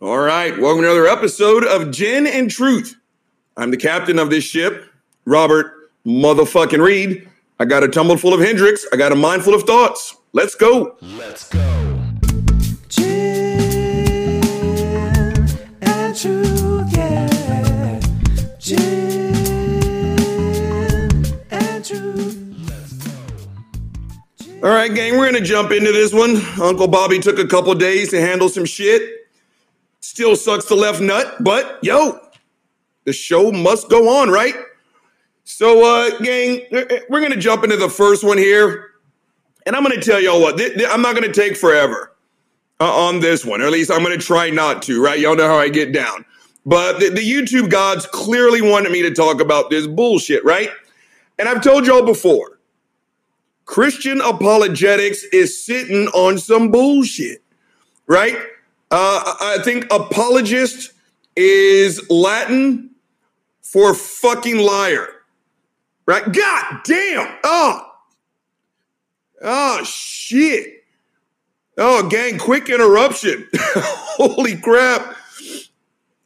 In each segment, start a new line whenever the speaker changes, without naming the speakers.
All right, welcome to another episode of Gin and Truth. I'm the captain of this ship, Robert motherfucking Reed. I got a tumble full of Hendrick's. I got a mind full of thoughts. Let's go.
Let's go.
Gin and truth, yeah. Gin and truth.
All right, gang, we're going to jump into this one. Uncle Bobby took a couple days to handle some shit. Still sucks the left nut, but yo, the show must go on, right? So, uh, gang, we're to jump into the first one here. And I'm to tell y'all what, th- th- I'm not to take forever uh, on this one, or at least I'm to try not to, right? Y'all know how I get down. But the, the YouTube gods clearly wanted me to talk about this bullshit, right? And I've told y'all before Christian apologetics is sitting on some bullshit, right? Uh, I think apologist is Latin for fucking liar, right? God damn. Oh, oh, shit. Oh, gang, quick interruption. Holy crap.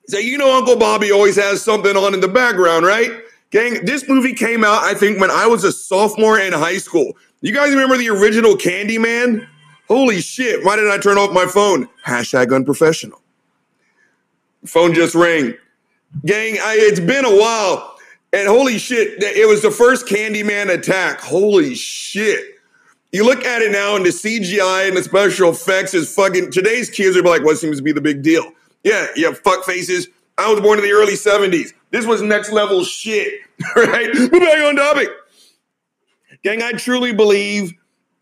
So, you know, Uncle Bobby always has something on in the background, right? Gang, this movie came out, I think, when I was a sophomore in high school. You guys remember the original Candyman? Holy shit, why didn't I turn off my phone? Hashtag unprofessional. Phone just rang. Gang, I, it's been a while. And holy shit, it was the first Candyman attack. Holy shit. You look at it now and the CGI and the special effects is fucking. Today's kids are like, what seems to be the big deal? Yeah, yeah, fuck faces. I was born in the early 70s. This was next level shit, right? We're back on topic. Gang, I truly believe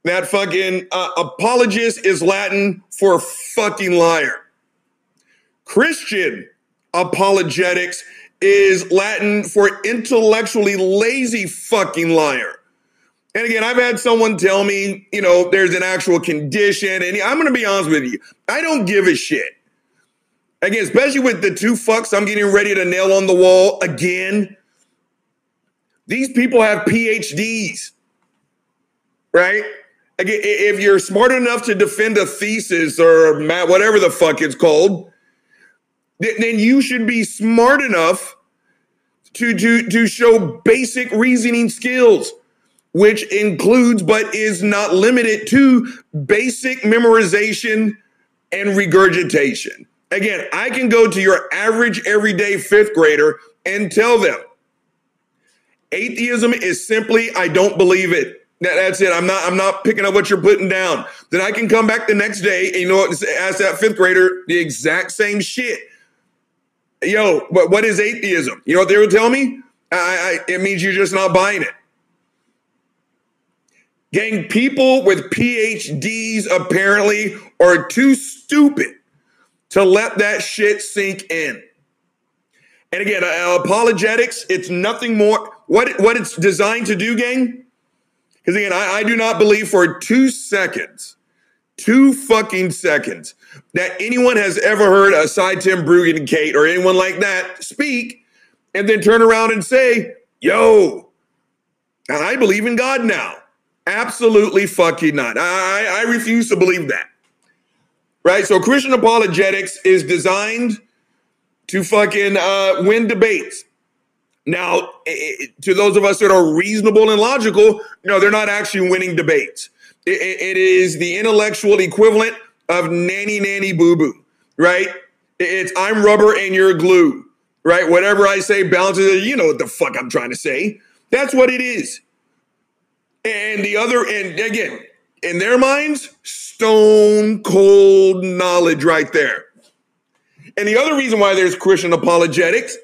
that fucking uh, apologist is Latin for fucking liar. Christian apologetics is Latin for intellectually lazy fucking liar. And again, I've had someone tell me, you know, there's an actual condition, and I'm gonna be honest with you, I don't give a shit. Again, especially with the two fucks I'm getting ready to nail on the wall again. These people have PhDs, right? If you're smart enough to defend a thesis or whatever the fuck it's called, then you should be smart enough to, to, to show basic reasoning skills, which includes but is not limited to basic memorization and regurgitation. Again, I can go to your average everyday fifth grader and tell them atheism is simply, I don't believe it. That's it. I'm not. I'm not picking up what you're putting down. Then I can come back the next day and you know what? Ask that fifth grader the exact same shit. Yo, but what is atheism? You know what they would tell me? I, I, it means you're just not buying it. Gang, people with PhDs apparently are too stupid to let that shit sink in. And again, uh, apologetics, it's nothing more. What, what it's designed to do, gang? Because again, I, I do not believe for two seconds, two fucking seconds, that anyone has ever heard aside Tim Bruggen and Kate or anyone like that speak and then turn around and say, yo, I believe in God now. Absolutely fucking not. I, I refuse to believe that. Right? So Christian apologetics is designed to fucking uh, win debates. Now, to those of us that are reasonable and logical, no, they're not actually winning debates. it, is the intellectual equivalent of nanny nanny boo boo, right? It's I'm rubber and you're glue, right? Whatever I say bounces. You know what the fuck I'm trying to say. That's what it is. And the other, and again, in their minds, stone cold knowledge right there. And the other reason why there's Christian apologetics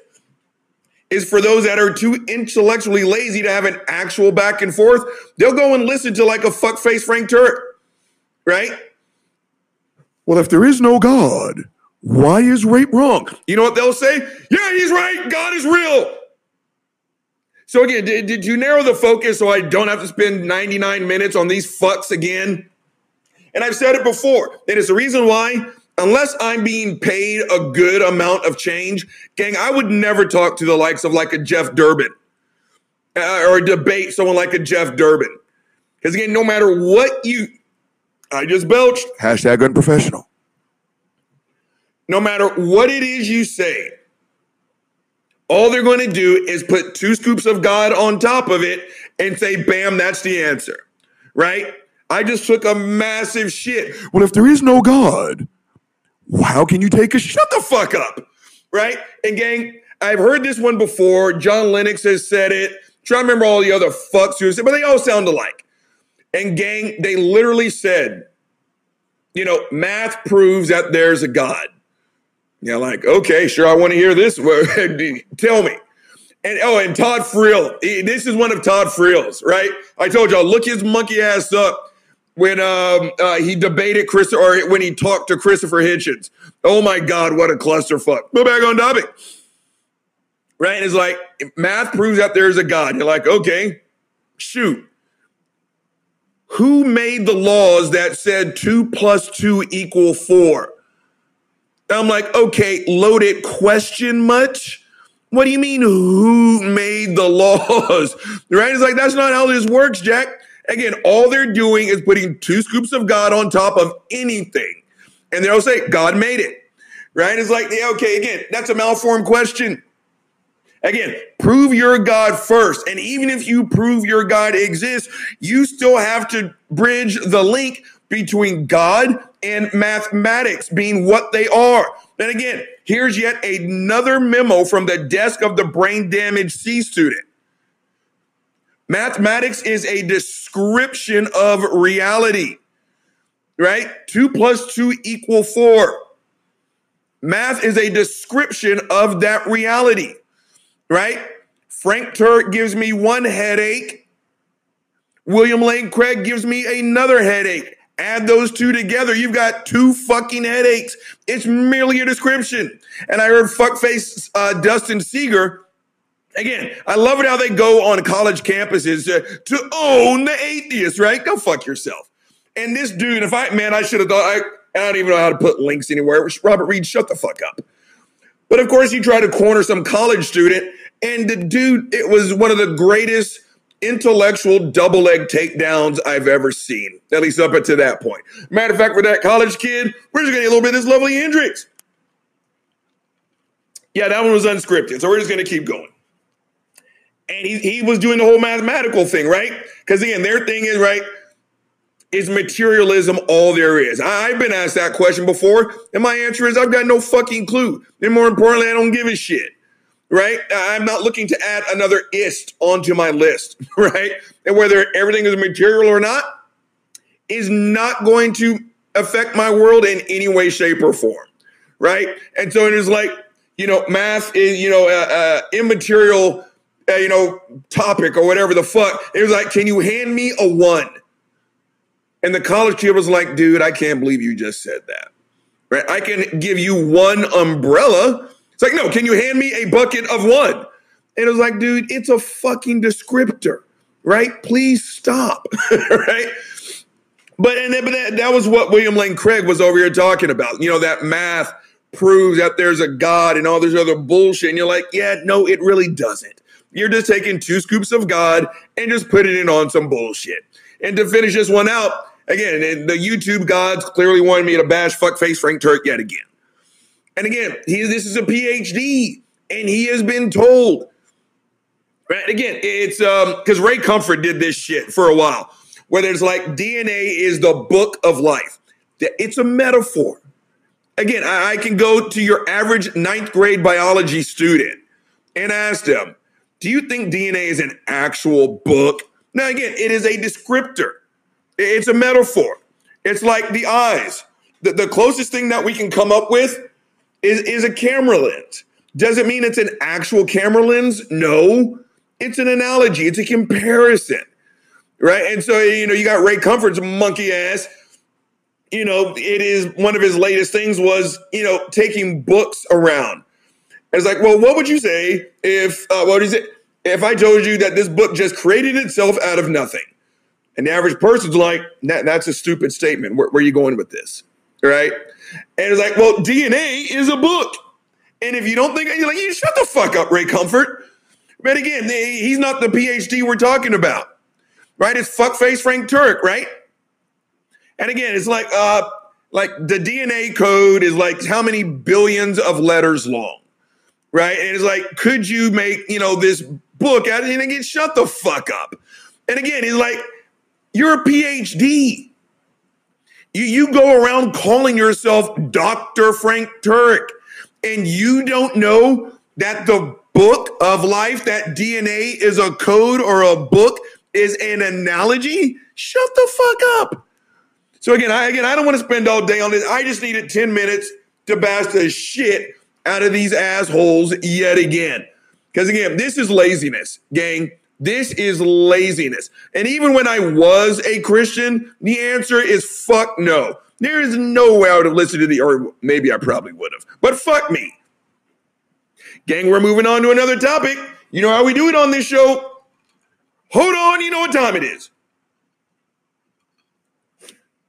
is for those that are too intellectually lazy to have an actual back and forth. They'll go and listen to like a fuckface Frank Turek, right? Well, if there is no God, why is rape wrong? You know what they'll say? Yeah, he's right. God is real. So again, did, did you narrow the focus so I don't have to spend 99 minutes on these fucks again? And I've said it before, and it's the reason why, unless I'm being paid a good amount of change, gang, I would never talk to the likes of like a Jeff Durbin uh, or debate someone like a Jeff Durbin. Because again, no matter what you, I just belched, hashtag unprofessional. no matter what it is you say, all they're going to do is put two scoops of God on top of it and say, bam, that's the answer. Right? I just took a massive shit. Well, if there is no God, how can you take a shut the fuck up? Right? And gang, I've heard this one before. John Lennox has said it. Try to remember all the other fucks who said, but they all sound alike. And gang, they literally said, you know, math proves that there's a God. You're like, okay, sure, I want to hear this. Tell me. And oh, and Todd Friel. This is one of Todd Friel's, right? I told y'all, look his monkey ass up when um, uh, he debated Chris or when he talked to Christopher Hitchens. Oh my God, what a clusterfuck. Go back on topic. Right? And it's like math proves that there's a God. You're like, okay, shoot. Who made the laws that said two plus two equal four? I'm like, okay, loaded question much? What do you mean who made the laws? right? It's like, that's not how this works, Jack. Again, all they're doing is putting two scoops of God on top of anything. And they'll say, God made it. Right? It's like, yeah, okay, again, that's a malformed question. Again, prove your God first. And even if you prove your God exists, you still have to bridge the link between God and mathematics being what they are. And again, here's yet another memo from the desk of the brain damaged C student. Mathematics is a description of reality, right? Two plus two equal four. Math is a description of that reality, right? Frank Turek gives me one headache. William Lane Craig gives me another headache. Add those two together, you've got two fucking headaches. It's merely a description. And I heard fuckface uh, Dustin Segers Again, I love it how they go on college campuses to, to own the atheist, right? Go fuck yourself. And this dude, if I, man, I should have thought, I, I don't even know how to put links anywhere. Robert Reed, shut the fuck up. But of course, he tried to corner some college student, and the dude, it was one of the greatest intellectual double leg takedowns I've ever seen, at least up until that point. Matter of fact, for that college kid, we're just to get a little bit of this lovely Hendrick's. Yeah, that one was unscripted, so we're just going to keep going and he, he was doing the whole mathematical thing, right? Because again, their thing is, right, is materialism all there is? I've been asked that question before, and my answer is I've got no fucking clue. And more importantly, I don't give a shit, right? I'm not looking to add another ist onto my list, right? And whether everything is material or not is not going to affect my world in any way, shape, or form, right? And so it is like, you know, math is, you know, uh, uh, immaterial Uh, you know, topic or whatever the fuck. It was like, can you hand me a one? And the college kid was like, dude, I can't believe you just said that. Right? I can give you one umbrella. It's like, no, can you hand me a bucket of one? And it was like, dude, it's a fucking descriptor, right? Please stop, right? But and but that, that was what William Lane Craig was over here talking about. You know, that math proves that there's a God and all this other bullshit. And you're like, yeah, no, it really doesn't. You're just taking two scoops of God and just putting it on some bullshit. And to finish this one out, again, the YouTube gods clearly wanted me to bash fuckface Frank Turek yet again. And again, he this is a PhD, and he has been told. Right? Again, it's um because Ray Comfort did this shit for a while, where there's like DNA is the book of life. It's a metaphor. Again, I, I can go to your average ninth grade biology student and ask them, do you think DNA is an actual book? Now, again, it is a descriptor, it's a metaphor. It's like the eyes. The, the closest thing that we can come up with is, is a camera lens. Does it mean it's an actual camera lens? No. It's an analogy, it's a comparison. Right. And so, you know, you got Ray Comfort's monkey ass. You know, it is one of his latest things was, you know, taking books around it's like, well, what would you say if uh, what is it? If I told you that this book just created itself out of nothing, and the average person's like, that, that's a stupid statement. Where, where are you going with this? Right? And it's like, well, DNA is a book. And if you don't think, you're like, you shut the fuck up, Ray Comfort. But again, he's not the PhD we're talking about, right? It's fuckface Frank Turek, right? And again, it's like, uh, like the DNA code is like how many billions of letters long, right? And it's like, could you make, you know, this book out and again, shut the fuck up. And again, he's like, you're a PhD. You, you go around calling yourself Dr. Frank Turek, and you don't know that the book of life, that DNA is a code or a book is an analogy? Shut the fuck up. So again, I again I don't want to spend all day on this. I just needed 10 minutes to bash the shit out of these assholes yet again. Because again, this is laziness, gang. This is laziness. And even when I was a Christian, the answer is fuck no. There is no way I would have listened to the, or maybe I probably would have, but fuck me. Gang, we're moving on to another topic. You know how we do it on this show? Hold on, you know what time it is.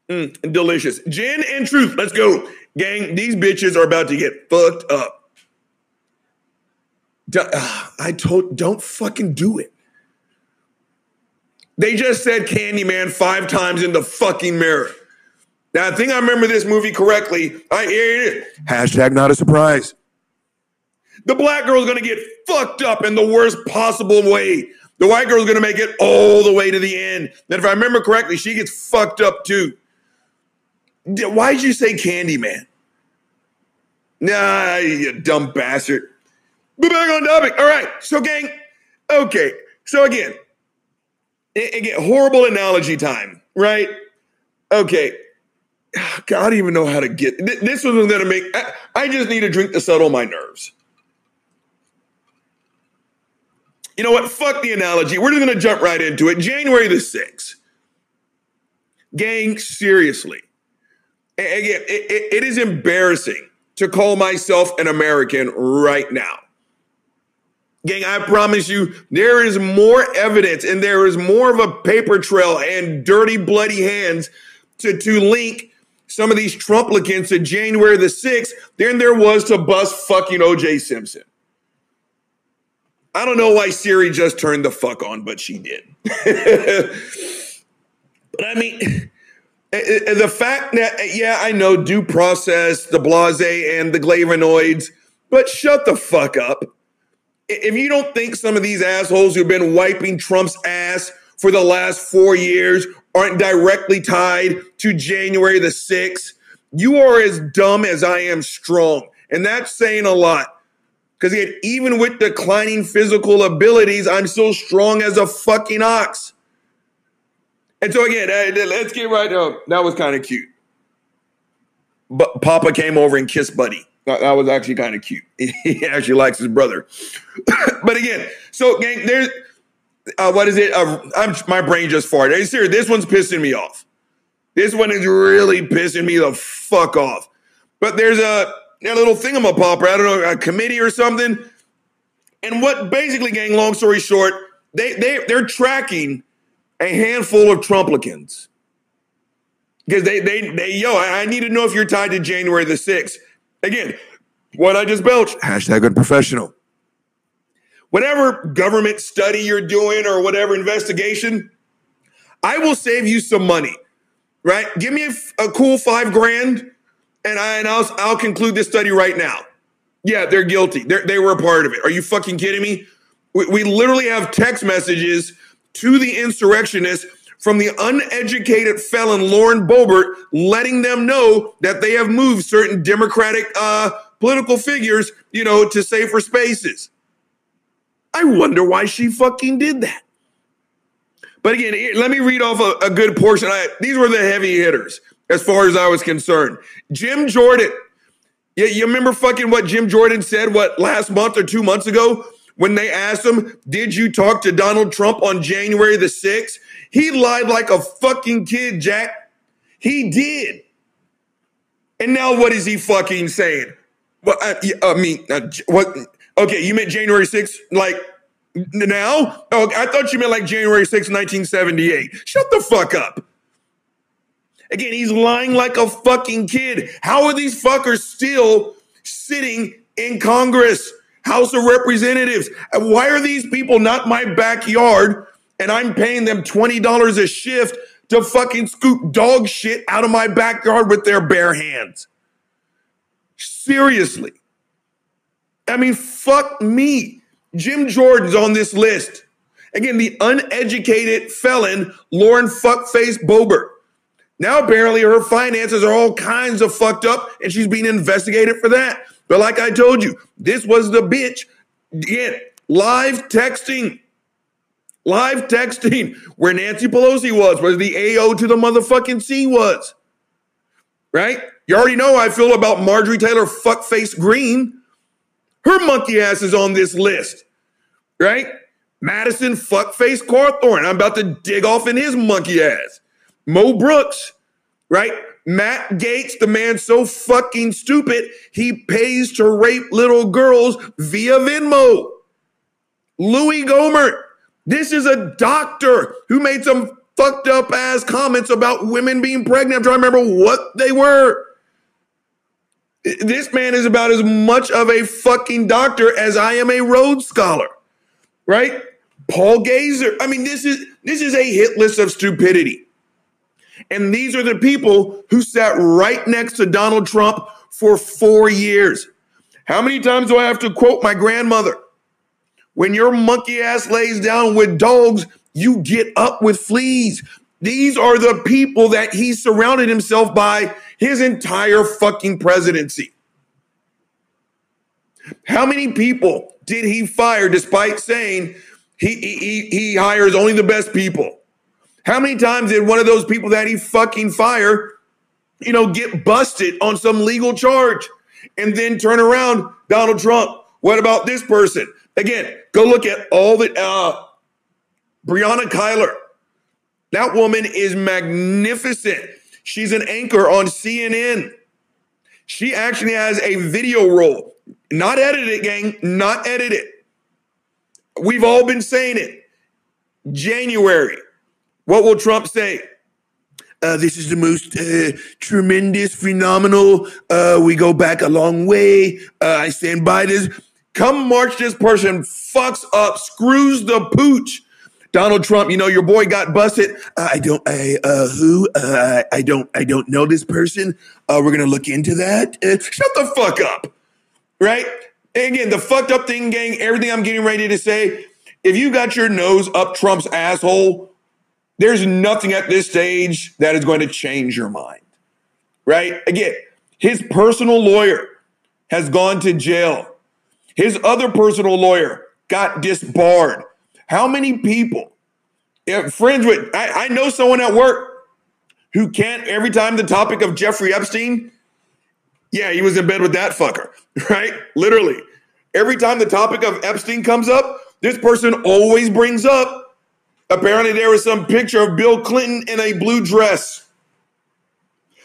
Mm, delicious. Gin and truth. Let's go. Gang, these bitches are about to get fucked up. D- uh, I told, don't fucking do it. They just said Candyman five times in the fucking mirror. Now, I think I remember this movie correctly. I here it is. Hashtag not a surprise. The black girl's gonna get fucked up in the worst possible way. The white girl's gonna make it all the way to the end. And if I remember correctly, she gets fucked up too. D- Why'd you say Candyman? Nah, you dumb bastard. But back on topic. All right. So, gang, okay. So again, again, horrible analogy time, right? Okay. God, I don't even know how to get th- this was gonna make I, I just need a drink to settle my nerves. You know what? Fuck the analogy. We're just gonna jump right into it. January the 6th. Gang, seriously. Again, it- it- it is embarrassing to call myself an American right now. Gang, I promise you, there is more evidence and there is more of a paper trail and dirty, bloody hands to, to link some of these Trumplicans to January the 6th than there was to bust fucking OJ Simpson. I don't know why Siri just turned the fuck on, but she did. but I mean, Eh, eh, eh, the fact that, eh, yeah, I know due process, the blase, and the flavonoids, but shut the fuck up if you don't think some of these assholes who've been wiping Trump's ass for the last four years aren't directly tied to January the 6th, you are as dumb as I am strong. And that's saying a lot. Because even with declining physical abilities, I'm still strong as a fucking ox. And so again, let's get right up. That was kind of cute. But Papa came over and kissed Buddy. That, that was actually kind of cute. He actually likes his brother. but again, so gang, there's uh, what is it? Uh, I'm my brain just farted. Hey, serious, this one's pissing me off. This one is really pissing me the fuck off. But there's a, a little thingamapopper, I don't know, a committee or something. And what basically, gang, long story short, they they they're tracking a handful of Trumplicans. Because they they they yo, I, need to know if you're tied to January the 6th. Again, what I just belched, hashtag unprofessional. Whatever government study you're doing or whatever investigation, I will save you some money, right? Give me a cool five grand, and, I, and I'll, I'll conclude this study right now. Yeah, they're guilty. They're, they were a part of it. Are you fucking kidding me? We, we literally have text messages to the insurrectionists from the uneducated felon Lauren Boebert, letting them know that they have moved certain Democratic uh, political figures, you know, to safer spaces. I wonder why she fucking did that. But again, let me read off a, a good portion. I, these were the heavy hitters as far as I was concerned. Jim Jordan. Yeah, you remember fucking what Jim Jordan said, what, last month or two months ago? When they asked him, Did you talk to Donald Trump on January the 6th? He lied like a fucking kid, Jack. He did. And now what is he fucking saying? What I, I mean, uh, what? Okay, you meant January 6th, like now? Oh, I thought you meant like January 6th, 1978. Shut the fuck up. Again, he's lying like a fucking kid. How are these fuckers still sitting in Congress, House of Representatives? Why are these people not my backyard and I'm paying them $20 a shift to fucking scoop dog shit out of my backyard with their bare hands. Seriously. I mean, fuck me. Jim Jordan's on this list. Again, the uneducated felon, Lauren Fuckface Boebert. Now, apparently, her finances are all kinds of fucked up and she's being investigated for that. But like I told you, this was the bitch. Again, live texting. Live texting where Nancy Pelosi was, where the AO to the motherfucking C was. Right? You already know how I feel about Marjorie Taylor Fuckface Greene. Her monkey ass is on this list. Right? Madison Fuckface Cawthorn. I'm about to dig off in his monkey ass. Mo Brooks, right? Matt Gaetz, the man so fucking stupid, he pays to rape little girls via Venmo. Louis Gohmert, this is a doctor who made some fucked up ass comments about women being pregnant. I'm trying to remember what they were. This man is about as much of a fucking doctor as I am a Rhodes Scholar, right? Paul Gosar. I mean, this is this is a hit list of stupidity. And these are the people who sat right next to Donald Trump for four years. How many times do I have to quote my grandmother? When your monkey ass lays down with dogs, you get up with fleas. These are the people that he surrounded himself by his entire fucking presidency. How many people did he fire despite saying he, he, he hires only the best people? How many times did one of those people that he fucking fire, you know, get busted on some legal charge and then turn around Donald Trump? What about this person? Again, go look at all the uh Brianna Keilar. That woman is magnificent. She's an anchor on CNN. She actually has a video roll, not edited, gang, not edited. We've all been saying it. January, what will Trump say? Uh, this is the most uh, tremendous, phenomenal. Uh, we go back a long way. Uh, I stand by this. Come March, this person fucks up, screws the pooch. Donald Trump, you know your boy got busted. Uh, I don't. I uh, who? I don't. I don't know this person. we're gonna look into that. shut the fuck up, right? And again, the fucked up thing, gang. Everything I'm getting ready to say. If you got your nose up Trump's asshole, there's nothing at this stage that is going to change your mind, right? Again, his personal lawyer has gone to jail. His other personal lawyer got disbarred. How many people, eh, friends with, I, I know someone at work who can't, every time the topic of Jeffrey Epstein, yeah, he was in bed with that fucker, right? Literally. Every time the topic of Epstein comes up, this person always brings up Apparently, there was some picture of Bill Clinton in a blue dress.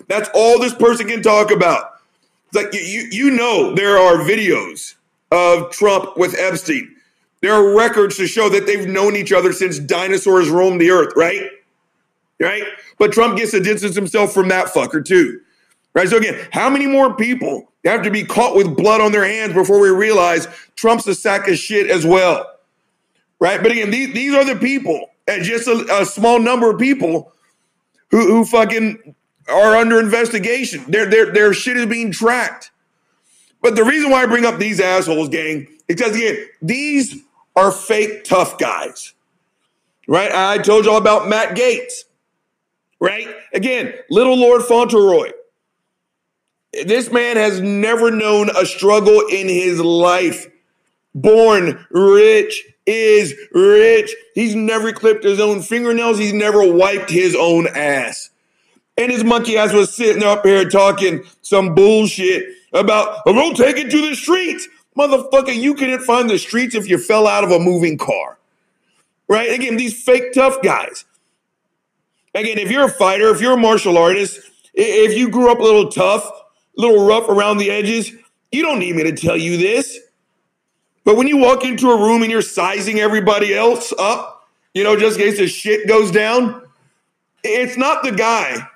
That's all this person can talk about. It's like you, you know, there are videos of Trump with Epstein. There are records to show that they've known each other since dinosaurs roamed the earth, right? Right? But Trump gets to distance himself from that fucker too. Right? So again, how many more people have to be caught with blood on their hands before we realize Trump's a sack of shit as well? Right? But again, these, these are the people just a, a small number of people who, who fucking are under investigation. Their, their, their shit is being tracked. But the reason why I bring up these assholes, gang, because again, these are fake tough guys. Right? I told y'all about Matt Gaetz, Right? Again, little Lord Fauntleroy. This man has never known a struggle in his life. Born rich, is rich. He's never clipped his own fingernails. He's never wiped his own ass. And his monkey ass was sitting up here talking some bullshit about, oh, we'll take it to the streets. Motherfucker, you couldn't find the streets if you fell out of a moving car. Right? Again, these fake tough guys. Again, if you're a fighter, if you're a martial artist, if you grew up a little tough, a little rough around the edges, you don't need me to tell you this. But when you walk into a room and you're sizing everybody else up, you know, just in case the shit goes down, it's not the guy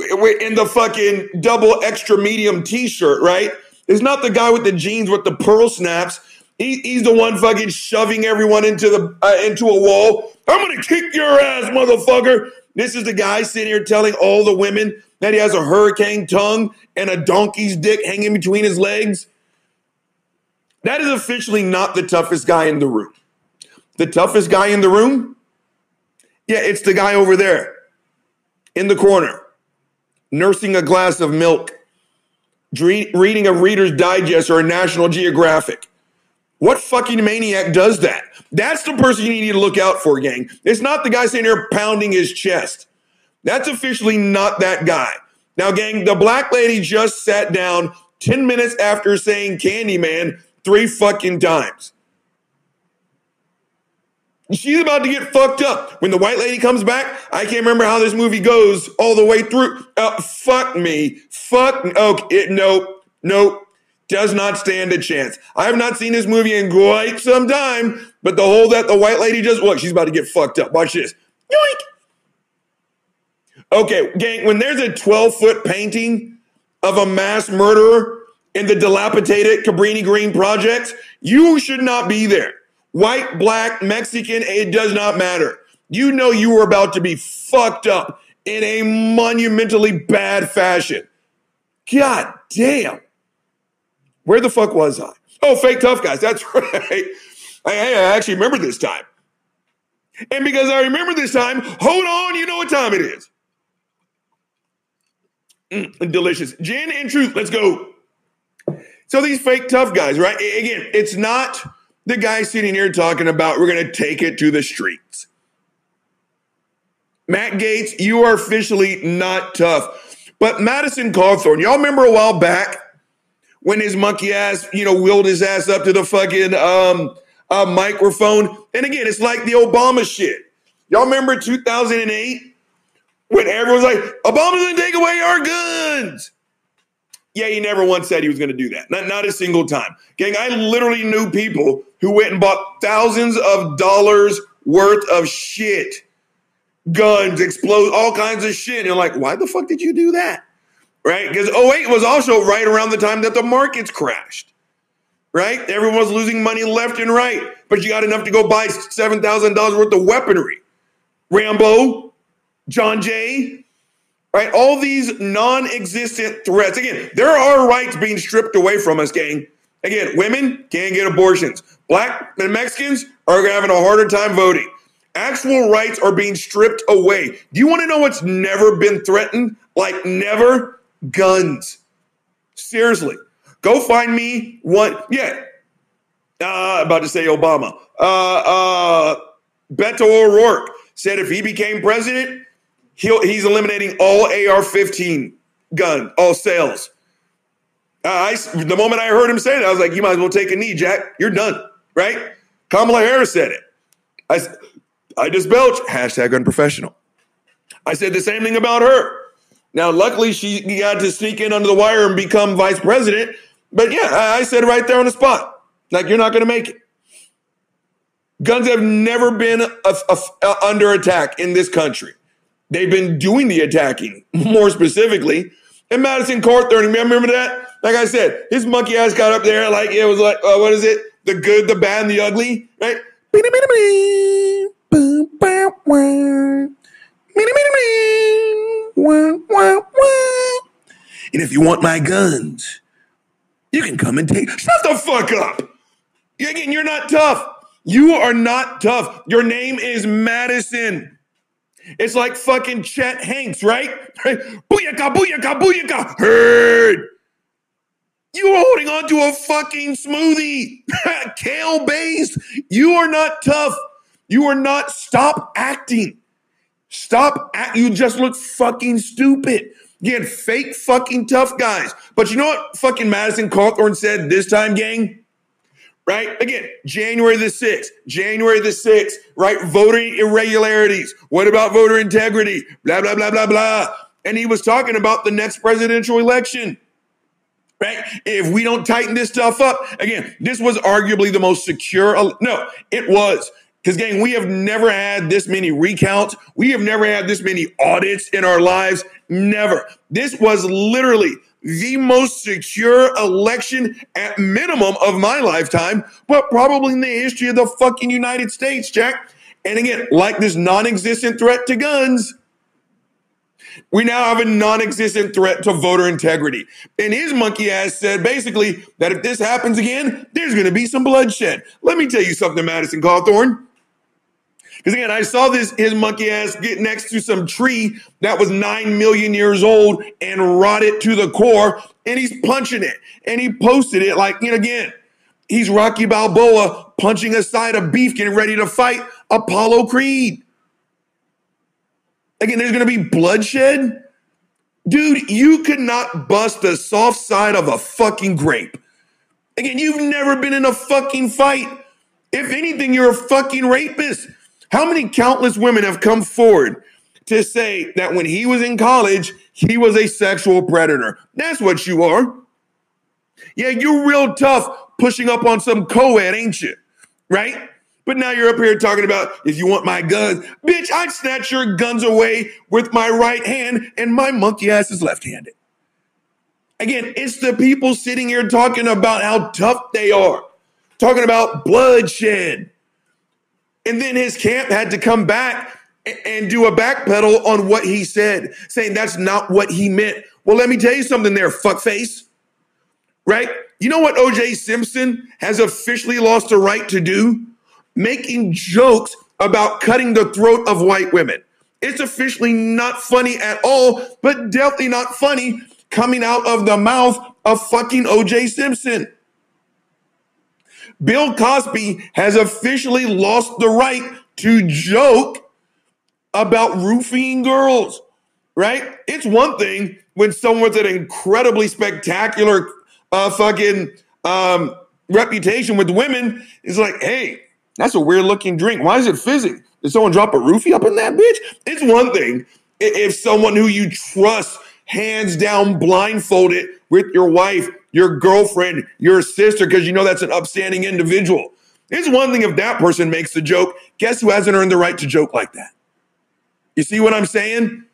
in the fucking double extra medium t-shirt, right? It's not the guy with the jeans with the pearl snaps. He, he's the one fucking shoving everyone into the uh, into a wall. I'm gonna kick your ass, motherfucker. This is the guy sitting here telling all the women that he has a hurricane tongue and a donkey's dick hanging between his legs. That is officially not the toughest guy in the room. The toughest guy in the room? Yeah, it's the guy over there in the corner, nursing a glass of milk, reading a Reader's Digest or a National Geographic. What fucking maniac does that? That's the person you need to look out for, gang. It's not the guy sitting there pounding his chest. That's officially not that guy. Now, gang, the black lady just sat down 10 minutes after saying Candyman three fucking times. She's about to get fucked up. When the white lady comes back, I can't remember how this movie goes all the way through. Uh, fuck me. Fuck. Okay, it, nope. Nope. Does not stand a chance. I have not seen this movie in quite some time, but the whole that the white lady just, look, she's about to get fucked up. Watch this. Yoink. Okay, gang, when there's a 12 foot painting of a mass murderer in the dilapidated Cabrini Green projects, you should not be there. White, black, Mexican, it does not matter. You know you were about to be fucked up in a monumentally bad fashion. God damn. Where the fuck was I? Oh, fake tough guys. That's right. I, I actually remember this time. And because I remember this time, hold on, you know what time it is. Mm, delicious. Gin and truth. Let's go. So these fake tough guys, right? Again, it's not the guy sitting here talking about we're going to take it to the streets. Matt Gaetz, you are officially not tough. But Madison Cawthorn, y'all remember a while back when his monkey ass, you know, wheeled his ass up to the fucking um, uh, microphone? And again, it's like the Obama shit. Y'all remember 2008 when everyone's like, Obama's going to take away our guns? Yeah, he never once said he was going to do that. Not, not a single time. Gang, I literally knew people who went and bought thousands of dollars worth of shit, guns, explode, all kinds of shit. And you're like, why the fuck did you do that? Right? Because 08 was also right around the time that the markets crashed. Right? Everyone was losing money left and right, but you got enough to go buy $7,000 worth of weaponry. Rambo, John Jay, right? All these non existent threats. Again, there are rights being stripped away from us, gang. Again, women can't get abortions. Black and Mexicans are having a harder time voting. Actual rights are being stripped away. Do you want to know what's never been threatened? Like never? Guns. Seriously. Go find me one. Yeah. Uh, about to say Obama. Uh, uh, Beto O'Rourke said if he became president, he'll, he's eliminating all AR-15 gun, all sales. I, the moment I heard him say that, I was like, you might as well take a knee, Jack. You're done, right? Kamala Harris said it. I, I just belch, hashtag unprofessional. I said the same thing about her. Now, luckily, she got to sneak in under the wire and become vice president. But yeah, I, I said right there on the spot, like, you're not going to make it. Guns have never been a, a, a, under attack in this country. They've been doing the attacking more specifically. And Madison Cawthorn, remember that? Like I said, his monkey ass got up there like it was like, uh, what is it? The good, the bad, and the ugly, right? And if you want my guns, you can come and take. Shut the fuck up! You're not tough. You are not tough. Your name is Madison. It's like fucking Chet Hanks, right? Booyaka, booyaka, booyaka. Herd. You are holding on to a fucking smoothie, kale base. You are not tough. You are not. Stop acting. Stop. You just look fucking stupid. You had fake fucking tough guys. But you know what fucking Madison Cawthorn said this time, gang? Right? Again, January the 6th, January the 6th, right? Voting irregularities. What about voter integrity? Blah, blah, blah, blah, blah. And he was talking about the next presidential election, right? If we don't tighten this stuff up, again, this was arguably the most secure. No, it was. Because, gang, we have never had this many recounts. We have never had this many audits in our lives. Never. This was literally the most secure election at minimum of my lifetime, but probably in the history of the fucking United States, Jack. And again, like this non existent threat to guns, We now have a non existent threat to voter integrity. And his monkey ass said basically that if this happens again, there's going to be some bloodshed. Let me tell you something, Madison Cawthorn. Because again, I saw this his monkey ass get next to some tree that was nine million years old and rotted to the core, and he's punching it. And he posted it like, you know, again, he's Rocky Balboa punching aside a beef, getting ready to fight Apollo Creed. Again, there's gonna be bloodshed. Dude, you could not bust the soft side of a fucking grape. Again, you've never been in a fucking fight. If anything, you're a fucking rapist. How many countless women have come forward to say that when he was in college, he was a sexual predator? That's what you are. Yeah, you're real tough pushing up on some co ed, ain't you? Right? But now you're up here talking about if you want my guns. Bitch, I'd snatch your guns away with my right hand and my monkey ass is left handed. Again, it's the people sitting here talking about how tough they are, talking about bloodshed. And then his camp had to come back and do a backpedal on what he said, saying that's not what he meant. Well, let me tell you something there, fuckface. Right? You know what OJ Simpson has officially lost the right to do? Making jokes about cutting the throat of white women. It's officially not funny at all, but definitely not funny coming out of the mouth of fucking OJ Simpson. Bill Cosby has officially lost the right to joke about roofing girls, right? It's one thing when someone's an incredibly spectacular uh, fucking um, reputation with women is like, hey, that's a weird looking drink. Why is it fizzing? Did someone drop a roofie up in that bitch? It's one thing if someone who you trust hands down blindfolded with your wife, your girlfriend, your sister, because you know that's an upstanding individual. It's one thing if that person makes the joke. Guess who hasn't earned the right to joke like that? You see what I'm saying?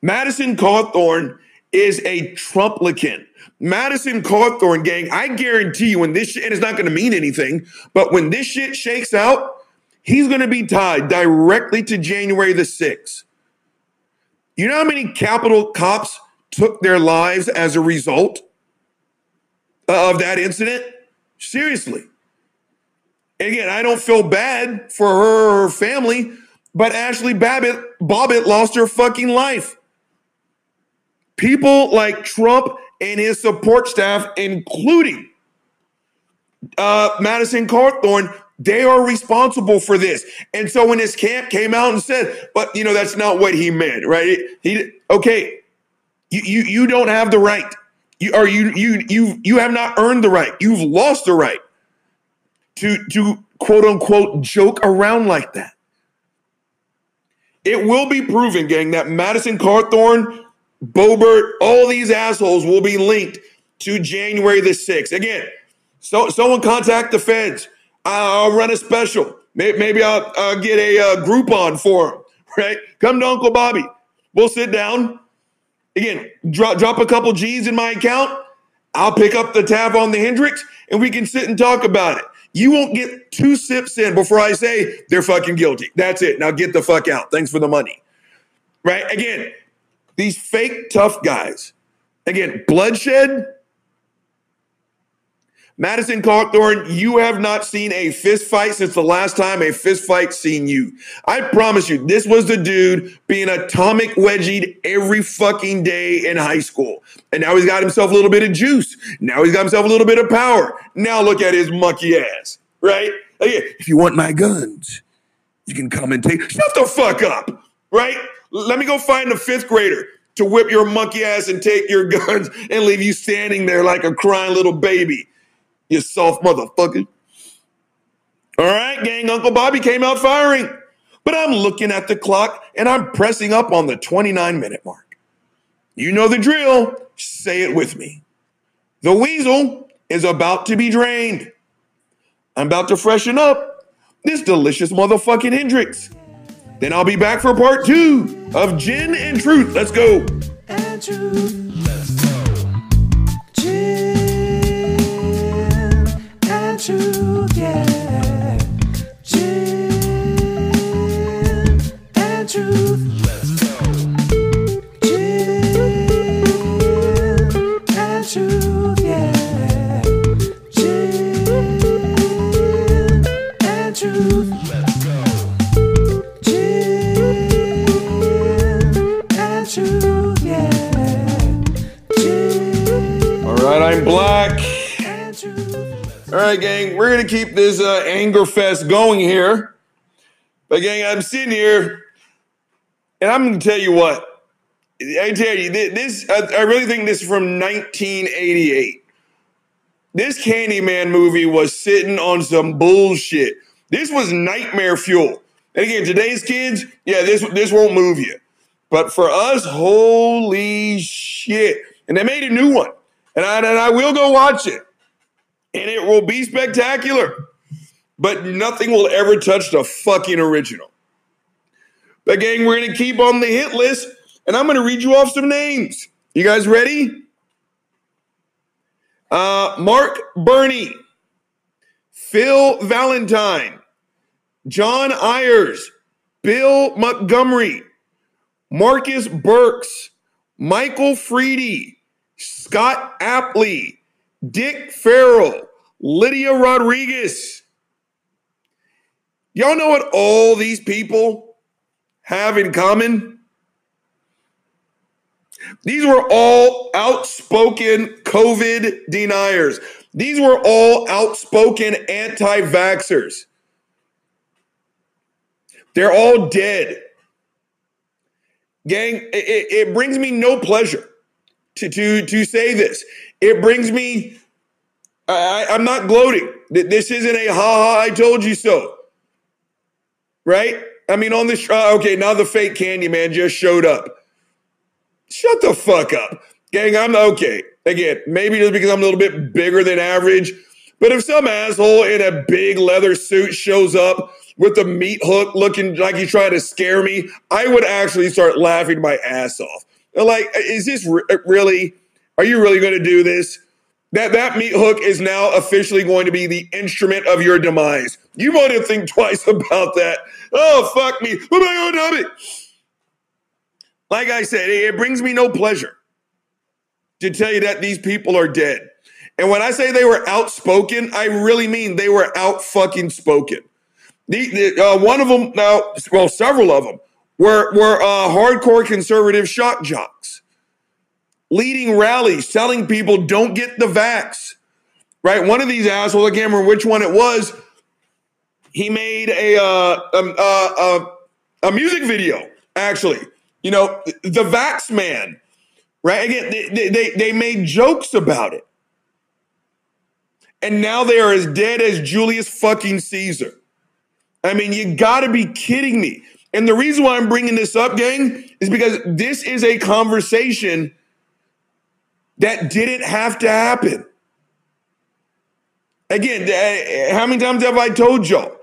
Madison Cawthorn is a Trumplicant. Madison Cawthorn, gang, I guarantee you when this shit, and it's not going to mean anything, but when this shit shakes out, he's going to be tied directly to January the 6th. You know how many Capitol cops took their lives as a result of that incident? Seriously. Again, I don't feel bad for her or her family, but Ashli Babbitt, Bobbitt lost her fucking life. People like Trump and his support staff, including uh, Madison Cawthorn, they are responsible for this. And so when his camp came out and said, but you know, that's not what he meant, right? He okay, you you, you don't have the right. You are you you you you have not earned the right. You've lost the right to to quote unquote joke around like that. It will be proven, gang, that Madison Cawthorn Boebert, all these assholes will be linked to January the 6th. Again, so someone contact the feds. I'll run a special. Maybe I'll, I'll get a uh, Groupon for him, right? Come to Uncle Bobby. We'll sit down. Again, drop, drop a couple G's in my account. I'll pick up the tab on the Hendrick's and we can sit and talk about it. You won't get two sips in before I say they're fucking guilty. That's it. Now get the fuck out. Thanks for the money. Right? Again, these fake tough guys. Again, bloodshed. Madison Cawthorn, you have not seen a fist fight since the last time a fist fight seen you. I promise you, this was the dude being atomic wedgied every fucking day in high school. And now he's got himself a little bit of juice. Now he's got himself a little bit of power. Now look at his monkey ass, right? If you want my guns, you can come and take. Shut the fuck up, right? Let me go find a fifth grader to whip your monkey ass and take your guns and leave you standing there like a crying little baby. You soft motherfucker. All right, gang, Uncle Bobby came out firing. But I'm looking at the clock and I'm pressing up on the 29 minute mark. You know the drill. Say it with me. The weasel is about to be drained. I'm about to freshen up this delicious motherfucking Hendrick's. Then I'll be back for part two of Gin and Truth. Let's go. Anger fest going here. But gang, I'm sitting here, and I'm gonna tell you what. I tell you this. I, I really think this is from 1988. This Candyman movie was sitting on some bullshit. This was nightmare fuel. And again, today's kids, yeah, this this won't move you. But for us, holy shit! And they made a new one, and I and I will go watch it and it will be spectacular. But nothing will ever touch the fucking original. But gang, we're gonna keep on the hit list, and I'm gonna read you off some names. You guys ready? Uh, Mark Burney, Phil Valentine, John Eyers, Bill Montgomery, Marcus Burks, Michael Freedy, Scott Apley, Dick Farrel, Lydia Rodriguez. Y'all know what all these people have in common? These were all outspoken COVID deniers. These were all outspoken anti vaxxers. They're all dead. Gang, it, it- brings me no pleasure to, to, to say this. It brings me, I- I'm not gloating. This isn't a ha ha, I told you so. Right? I mean, on this, uh, okay, now the fake candy man just showed up. Shut the fuck up. Gang, I'm okay. Again, maybe just because I'm a little bit bigger than average, but if some asshole in a big leather suit shows up with a meat hook looking like he's trying to scare me, I would actually start laughing my ass off. Like, is this re- really, are you really going to do this? That that meat hook is now officially going to be the instrument of your demise. You want to think twice about that. Oh, fuck me. What am I going to? Like I said, it brings me no pleasure to tell you that these people are dead. And when I say they were outspoken, I really mean they were out fucking spoken. The, the, uh, one of them, now, well, several of them were were uh, hardcore conservative shock jocks, leading rallies, telling people don't get the vax. Right? One of these assholes, I can't remember which one it was. He made a uh, um, uh, uh, a music video, actually. You know, the Vax Man, right? Again, they, they, they made jokes about it. And now they are as dead as Julius fucking Caesar. I mean, you gotta be kidding me. And the reason why I'm bringing this up, gang, is because this is a conversation that didn't have to happen. Again, uh, how many times have I told y'all?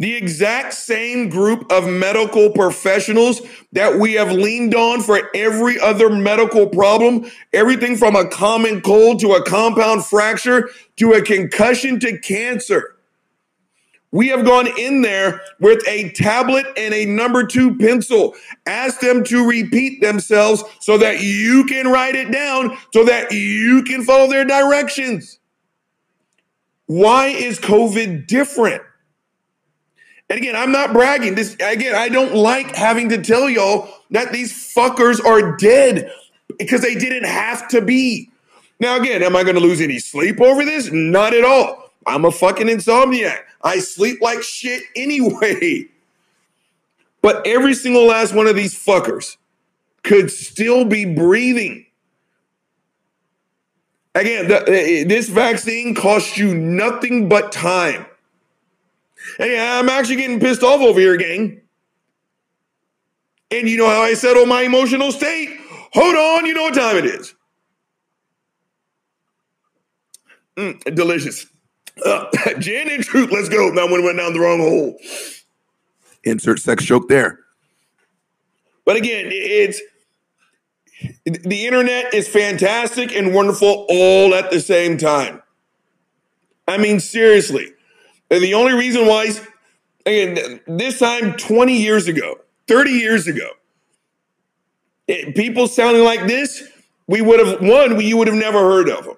The exact same group of medical professionals that we have leaned on for every other medical problem, everything from a common cold to a compound fracture to a concussion to cancer. We have gone in there with a tablet and a number two pencil, Ask them to repeat themselves so that you can write it down, so that you can follow their directions. Why is COVID different? And again, I'm not bragging. This again, I don't like having to tell y'all that these fuckers are dead because they didn't have to be. Now, again, am I going to lose any sleep over this? Not at all. I'm a fucking insomniac. I sleep like shit anyway. But every single last one of these fuckers could still be breathing. Again, the, eh, eh, this vaccine costs you nothing but time. Hey, I'm actually getting pissed off over here, gang. And you know how I settle my emotional state? Hold on, you know what time it is. Mm, delicious. Uh, gin and truth, let's go. Now, one went down the wrong hole. Insert sex joke there. But again, it's the internet is fantastic and wonderful all at the same time. I mean, seriously. And the only reason why, again, this time 20 years ago, 30 years ago, it- people sounding like this, we would have, one, you would have never heard of them.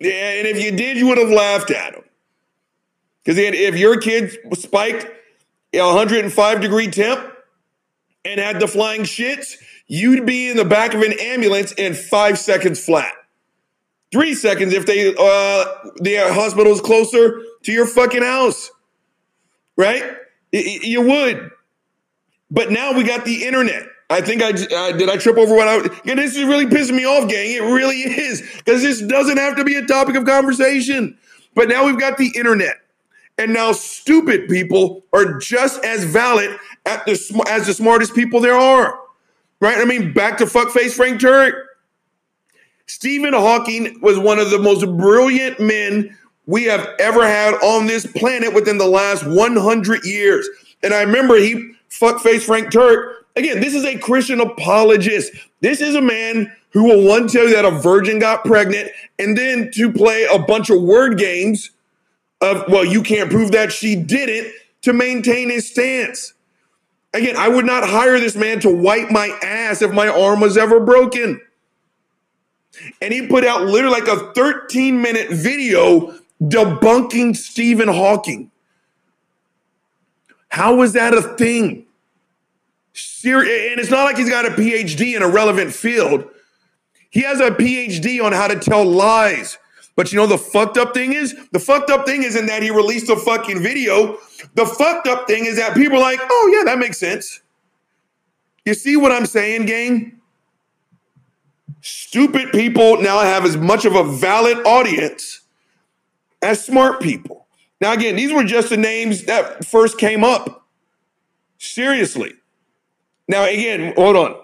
Yeah, and if you did, you would have laughed at them. Because if your kid spiked a 105 degree temp and had the flying shits, you'd be in the back of an ambulance in five seconds flat. Three seconds if they uh, the hospital is closer to your fucking house, right? You would. But now we got the internet. I think I uh, did. I trip over what I. Yeah, this is really pissing me off, gang. It really is because this doesn't have to be a topic of conversation. But now we've got the internet, and now stupid people are just as valid at the as the smartest people there are. Right? I mean, back to fuckface Frank Turek. Stephen Hawking was one of the most brilliant men we have ever had on this planet within the last 100 years. And I remember he fuckface Frank Turek. Again, this is a Christian apologist. This is a man who will one tell you that a virgin got pregnant and then to play a bunch of word games of, well, you can't prove that she didn't to maintain his stance. Again, I would not hire this man to wipe my ass if my arm was ever broken. And he put out literally like a 13 minute video debunking Stephen Hawking. How is that a thing? And it's not like he's got a PhD in a relevant field. He has a PhD on how to tell lies. But you know the fucked up thing is? The fucked up thing isn't that he released a fucking video. The fucked up thing is that people are like, oh yeah, that makes sense. You see what I'm saying, gang? Stupid people now have as much of a valid audience as smart people. Now, again, these were just the names that first came up. Seriously. Now, again, hold on.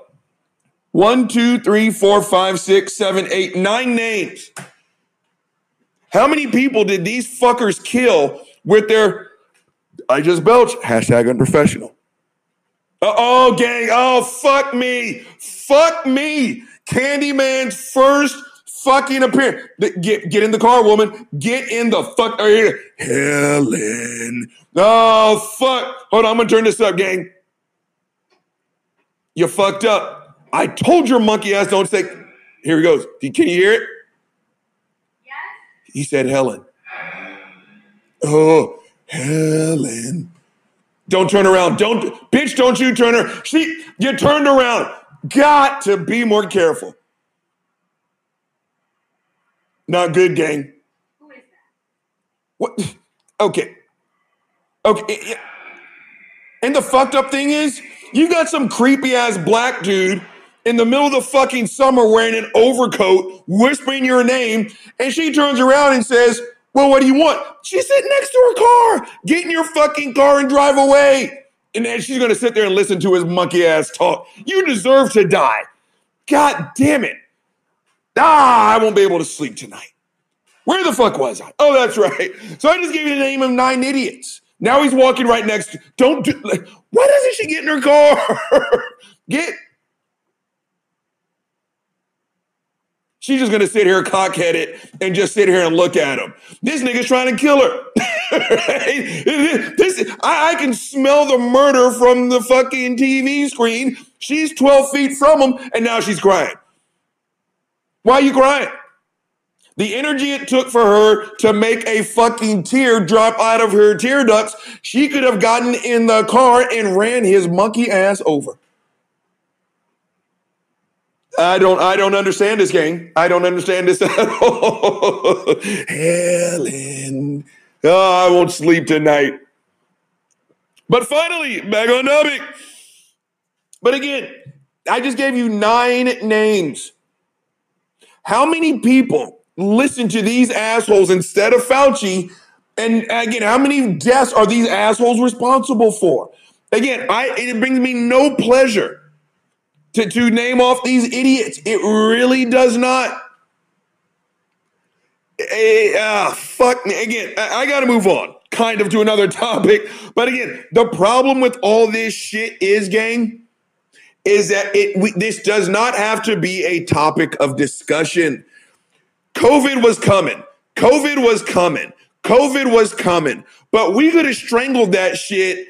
One, two, three, four, five, six, seven, eight, nine names. How many people did these fuckers kill with their I just belch, hashtag unprofessional? Uh oh, gang. Oh, fuck me. Fuck me. Candyman's first fucking appearance. Get, get in the car, woman. Get in the fuck. Helen. Oh, fuck. Hold on. I'm going to turn this up, gang. You fucked up. I told your monkey ass don't say. Here he goes. Can you hear it?
Yes.
He said Helen. Oh, Helen. Don't turn around. Don't, bitch, don't you turn her. She, you turned around. Got to be more careful. Not good, gang.
Who is that?
What? Okay. Okay. And the fucked up thing is, you got some creepy ass black dude in the middle of the fucking summer wearing an overcoat, whispering your name, and she turns around and says, Well, what do you want? She's sitting next to her car. Get in your fucking car and drive away. And then she's gonna sit there and listen to his monkey ass talk. You deserve to die. God damn it. Ah, I won't be able to sleep tonight. Where the fuck was I? Oh, that's right. So I just gave you the name of nine idiots. Now he's walking right next to. Don't do. Like, why doesn't she get in her car? get. She's just gonna sit here cockheaded and just sit here and look at him. This nigga's trying to kill her. this, I, I can smell the murder from the fucking TV screen. She's 12 feet from him, and now she's crying. Why are you crying? The energy it took for her to make a fucking tear drop out of her tear ducts, she could have gotten in the car and ran his monkey ass over. I don't I don't understand this game. I don't understand this at all. Helen. Oh, I won't sleep tonight. But finally, back on topic. But again, I just gave you nine names. How many people listen to these assholes instead of Fauci? And again, how many deaths are these assholes responsible for? Again, I it brings me no pleasure to, to name off these idiots. It really does not. Eh, ah, fuck me. Again, I, I got to move on, kind of to another topic. But again, the problem with all this shit is, gang, is that it we, this does not have to be a topic of discussion. COVID was coming. COVID was coming. COVID was coming. But we could have strangled that shit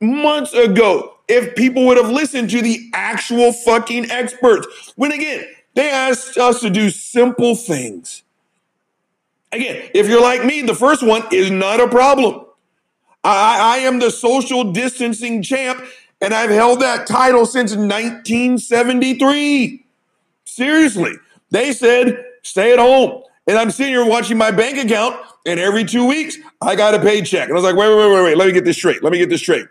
months ago if people would have listened to the actual fucking experts. When again, they asked us to do simple things. Again, if you're like me, the first one is not a problem. I, I am the social distancing champ, and I've held that title since 1973. Seriously. They said stay at home. And I'm sitting here watching my bank account, and every two weeks I got a paycheck. And I was like, wait, wait, wait, wait, wait. Let me get this straight. Let me get this straight.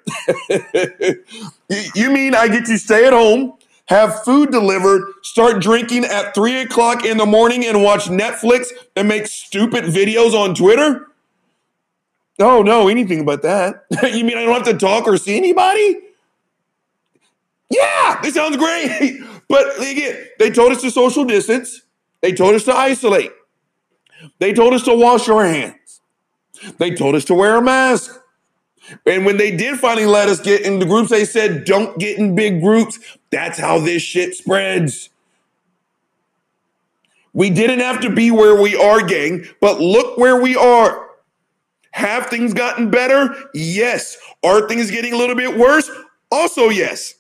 You- mean I get to stay at home, have food delivered, start drinking at three o'clock in the morning, and watch Netflix and make stupid videos on Twitter? Oh, no, anything but that. you mean I don't have to talk or see anybody? Yeah, this sounds great. But again, they told us to social distance. They told us to isolate. They told us to wash our hands. They told us to wear a mask. And when they did finally let us get in the groups, they said, don't get in big groups. That's how this shit spreads. We didn't have to be where we are, gang, but look where we are. Have things gotten better? Yes. Are things getting a little bit worse? Also, yes.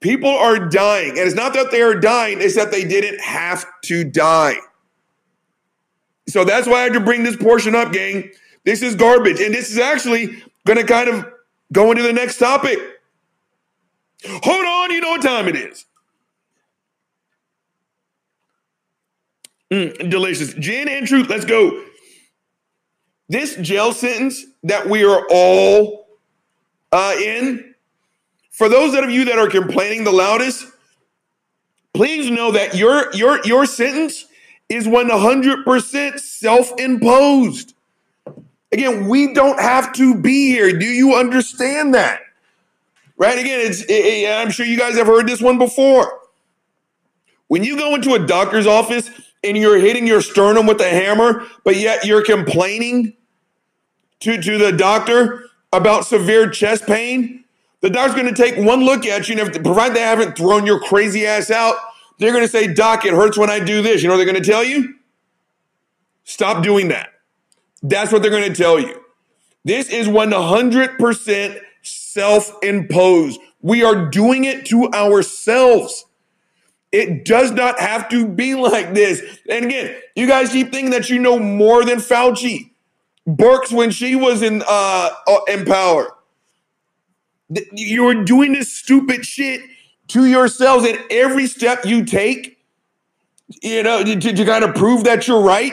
People are dying. And it's not that they are dying, it's that they didn't have to die. So that's why I had to bring this portion up, gang. This is garbage. And this is actually going to kind of go into the next topic. Hold on, you know what time it is. Mm, delicious. Gin and truth, let's go. This jail sentence that we are all uh, in, for those of you that are complaining the loudest, please know that your your your sentence is 100% self-imposed. Again, we don't have to be here. Do you understand that? Right? Again, it's it- it- I'm sure you guys have heard this one before. When you go into a doctor's office and you're hitting your sternum with a hammer, but yet you're complaining to, to the doctor about severe chest pain, the doctor's going to take one look at you, and if, provided they haven't thrown your crazy ass out, they're going to say, Doc, it hurts when I do this. You know what they're going to tell you? Stop doing that. That's what they're going to tell you. This is 100% self imposed. We are doing it to ourselves. It does not have to be like this. And again, you guys keep thinking that you know more than Fauci. Birx, when she was in uh, uh, in power, you're doing this stupid shit to yourselves at every step you take. You know, to, to kind of prove that you're right.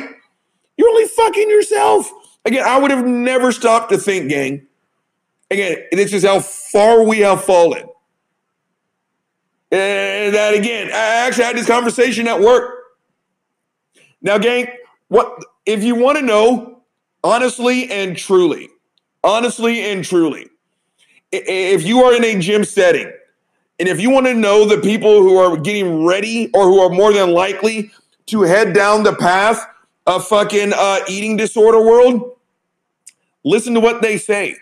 You're only fucking yourself. Again, I would have never stopped to think, gang. Again, this is how far we have fallen. And that again, I actually had this conversation at work. Now, gang, what if you want to know honestly and truly, honestly and truly, if you are in a gym setting, and if you want to know the people who are getting ready or who are more than likely to head down the path of fucking uh, eating disorder world, listen to what they say.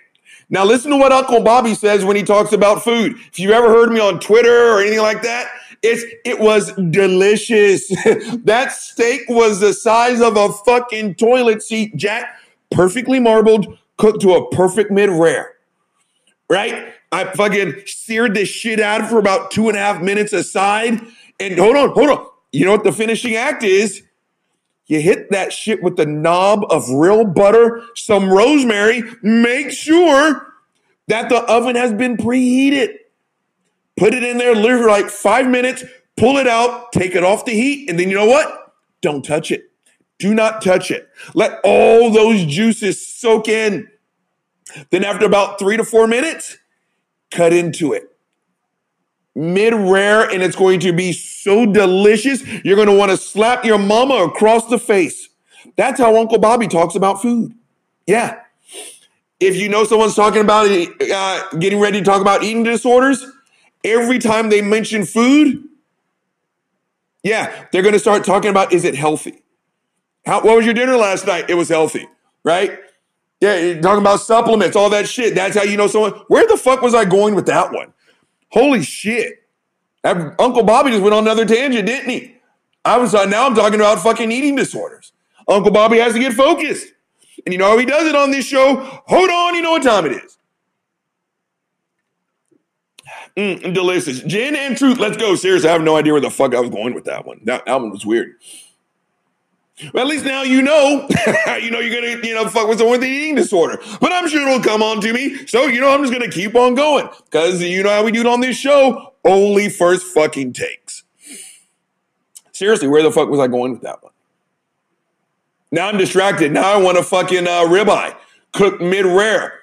Now, listen to what Uncle Bobby says when he talks about food. If you've ever heard me on Twitter or anything like that, it's it was delicious. that steak was the size of a fucking toilet seat, Jack. Perfectly marbled, cooked to a perfect mid rare. Right? I fucking seared this shit out for about two and a half minutes aside. And hold on, hold on. You know what the finishing act is? You hit that shit with the knob of real butter, some rosemary. Make sure that the oven has been preheated. Put it in there literally for like five minutes, pull it out, take it off the heat, and then you know what? Don't touch it. Do not touch it. Let all those juices soak in. Then, after about three to four minutes, cut into it mid rare and it's going to be so delicious. You're going to want to slap your mama across the face. That's how Uncle Bobby talks about food. Yeah. If you know someone's talking about uh, getting ready to talk about eating disorders, every time they mention food, yeah, they're going to start talking about is it healthy? How, what was your dinner last night? It was healthy, right? Yeah, you're talking about supplements, all that shit. That's how you know someone. Where the fuck was I going with that one? Holy shit. That- Uncle Bobby just went on another tangent, didn't he? I was uh, now I'm talking about fucking eating disorders. Uncle Bobby has to get focused. And you know how he does it on this show? Hold on, you know what time it is. Mm, delicious. Gin and truth. Let's go. Seriously, I have no idea where the fuck I was going with that one. That, one was weird. Well, at least now you know. you know you're gonna, you know, fuck with someone with an eating disorder. But I'm sure it'll come on to me. So you know I'm just gonna keep on going. Cause you know how we do it on this show? Only first fucking takes. Seriously, where the fuck was I going with that one? Now I'm distracted. Now I want a fucking uh, ribeye cooked mid rare.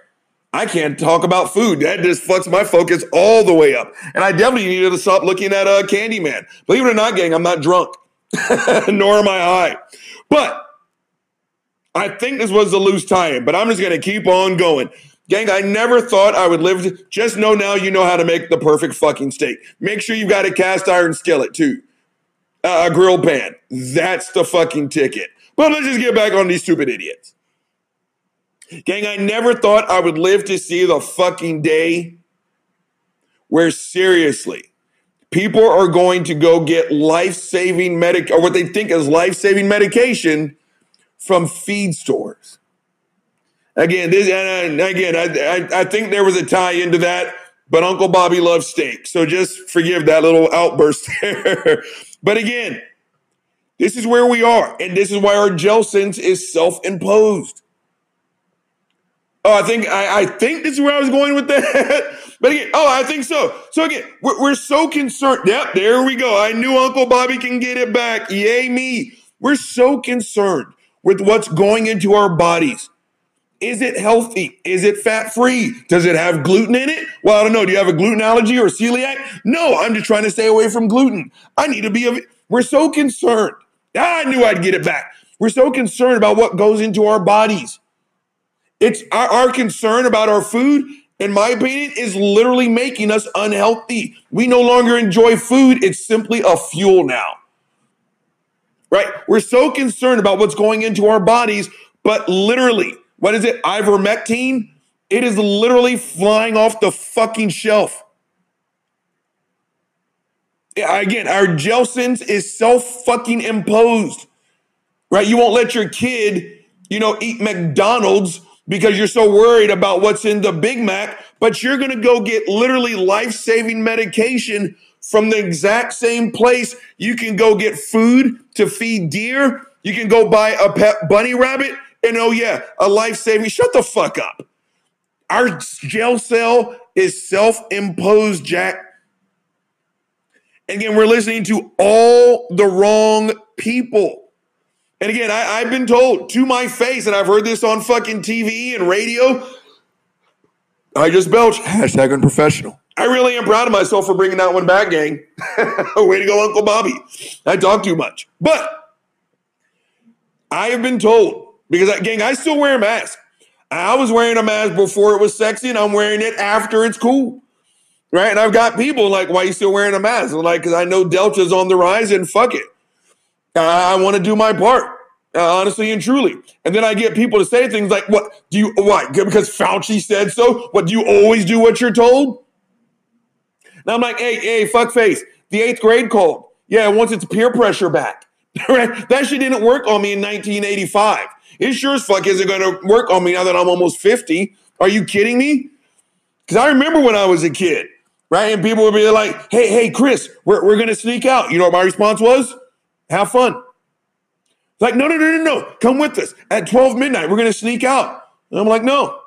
I can't talk about food. That just fucks my focus all the way up. And I definitely needed to stop looking at uh, Candyman. Believe it or not, gang, I'm not drunk, nor am I high. But I think this was a loose tie-in, but I'm just gonna keep on going. Gang, I never thought I would live. To, just know now you know how to make the perfect fucking steak. Make sure you've got a cast iron skillet too, uh, a grill pan. That's the fucking ticket. But let's just get back on these stupid idiots. Gang, I never thought I would live to see the fucking day where seriously people are going to go get life-saving medic or what they think is life-saving medication from feed stores. Again, this and I, again, I, I I think there was a tie into that, but Uncle Bobby loves steak, so just forgive that little outburst there. but again, this is where we are, and this is why our gel sense is self-imposed. Oh, I think I, I think this is where I was going with that. but again, oh, I think so. So again, we're, we're so concerned. Yep, there we go. I knew Uncle Bobby can get it back. Yay me. We're so concerned with what's going into our bodies. Is it healthy? Is it fat free? Does it have gluten in it? Well, I don't know. Do you have a gluten allergy or celiac? No, I'm just trying to stay away from gluten. I need to be a. We're so concerned. Ah, I knew I'd get it back. We're so concerned about what goes into our bodies. It's our, our concern about our food, in my opinion, is literally making us unhealthy. We no longer enjoy food. It's simply a fuel now. Right? We're so concerned about what's going into our bodies, but literally, what is it? Ivermectin? It is literally flying off the fucking shelf. Again, our gel sense is self fucking imposed. Right? You won't let your kid, you know, eat McDonald's because you're so worried about what's in the Big Mac, but you're going to go get literally life saving medication from the exact same place. You can go get food to feed deer. You can go buy a pet bunny rabbit. And oh, yeah, a life saving. Shut the fuck up. Our jail cell is self imposed, Jack. And again, we're listening to all the wrong people. And again, I, I've been told to my face, and I've heard this on fucking TV and radio. I just belch. Hashtag unprofessional. I really am proud of myself for bringing that one back, gang. Way to go, Uncle Bobby. I talk too much. But I have been told, because, I, gang, I still wear a mask. I was wearing a mask before it was sexy, and I'm wearing it after it's cool. Right? And I've got people like, why are you still wearing a mask? I'm like, because I know Delta's on the rise, and fuck it. I want to do my part, uh, honestly and truly. And then I get people to say things like, "What do you? What? Because Fauci said so? What do you always do what you're told?" Now I'm like, "Hey, hey, fuck face." The eighth grade called. Yeah, once it's peer pressure back. right? That shit didn't work on me in 1985. It sure as fuck isn't going to work on me now that I'm almost 50. Are you kidding me? Because I remember when I was a kid, right? And people would be like, "Hey, hey, Chris, we're we're going to sneak out." You know what my response was? Have fun. It's like, no, no, no, no, no. Come with us. At 12 midnight, we're going to sneak out. And I'm like, no.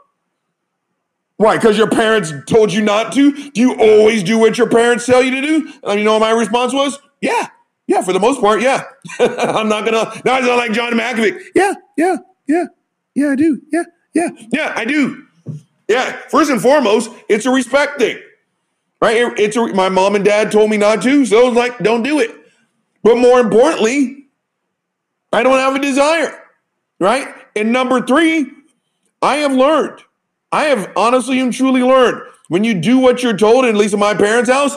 Why? Because your parents told you not to? Do you always do what your parents tell you to do? And you know what my response was? Yeah. Yeah, for the most part, yeah. I'm not to. Now I sound like John Malkovich. Yeah, yeah, yeah. Yeah, I do. Yeah, yeah, yeah, I do. Yeah, first and foremost, it's a respect thing, right? It- It's a, my mom and dad told me not to, so like, don't do it. But more importantly, I don't have a desire, right? And number three, I have learned, I have honestly and truly learned when you do what you're told, at least in my parents' house,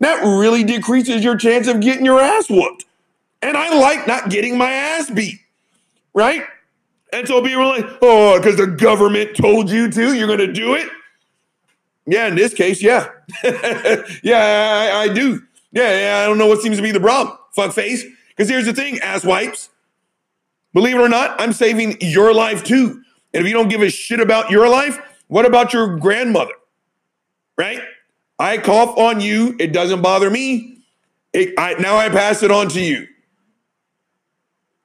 that really decreases your chance of getting your ass whooped. And I like not getting my ass beat, right? And so people are like, oh, because the government told you to, you're going to do it? Yeah, in this case, yeah. yeah, I, I do. Yeah, yeah, I don't know what seems to be the problem, fuck face. Because here's the thing, ass wipes. Believe it or not, I'm saving your life too. And if you don't give a shit about your life, what about your grandmother? Right? I cough on you, it doesn't bother me. It, I, now I pass it on to you.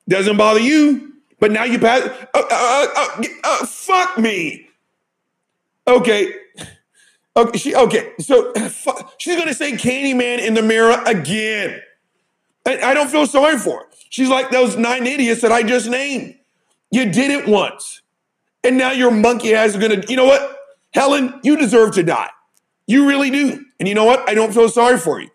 Doesn't bother you, but now you pass. Uh, uh, uh, uh, fuck me. Okay. Okay. She, okay. So she's gonna say Candyman in the mirror again. I, I don't feel sorry for her. She's like those nine idiots that I just named. You did it once. And now your monkey ass is gonna, you know what? Helen, you deserve to die. You really do. And you know what? I don't feel sorry for you.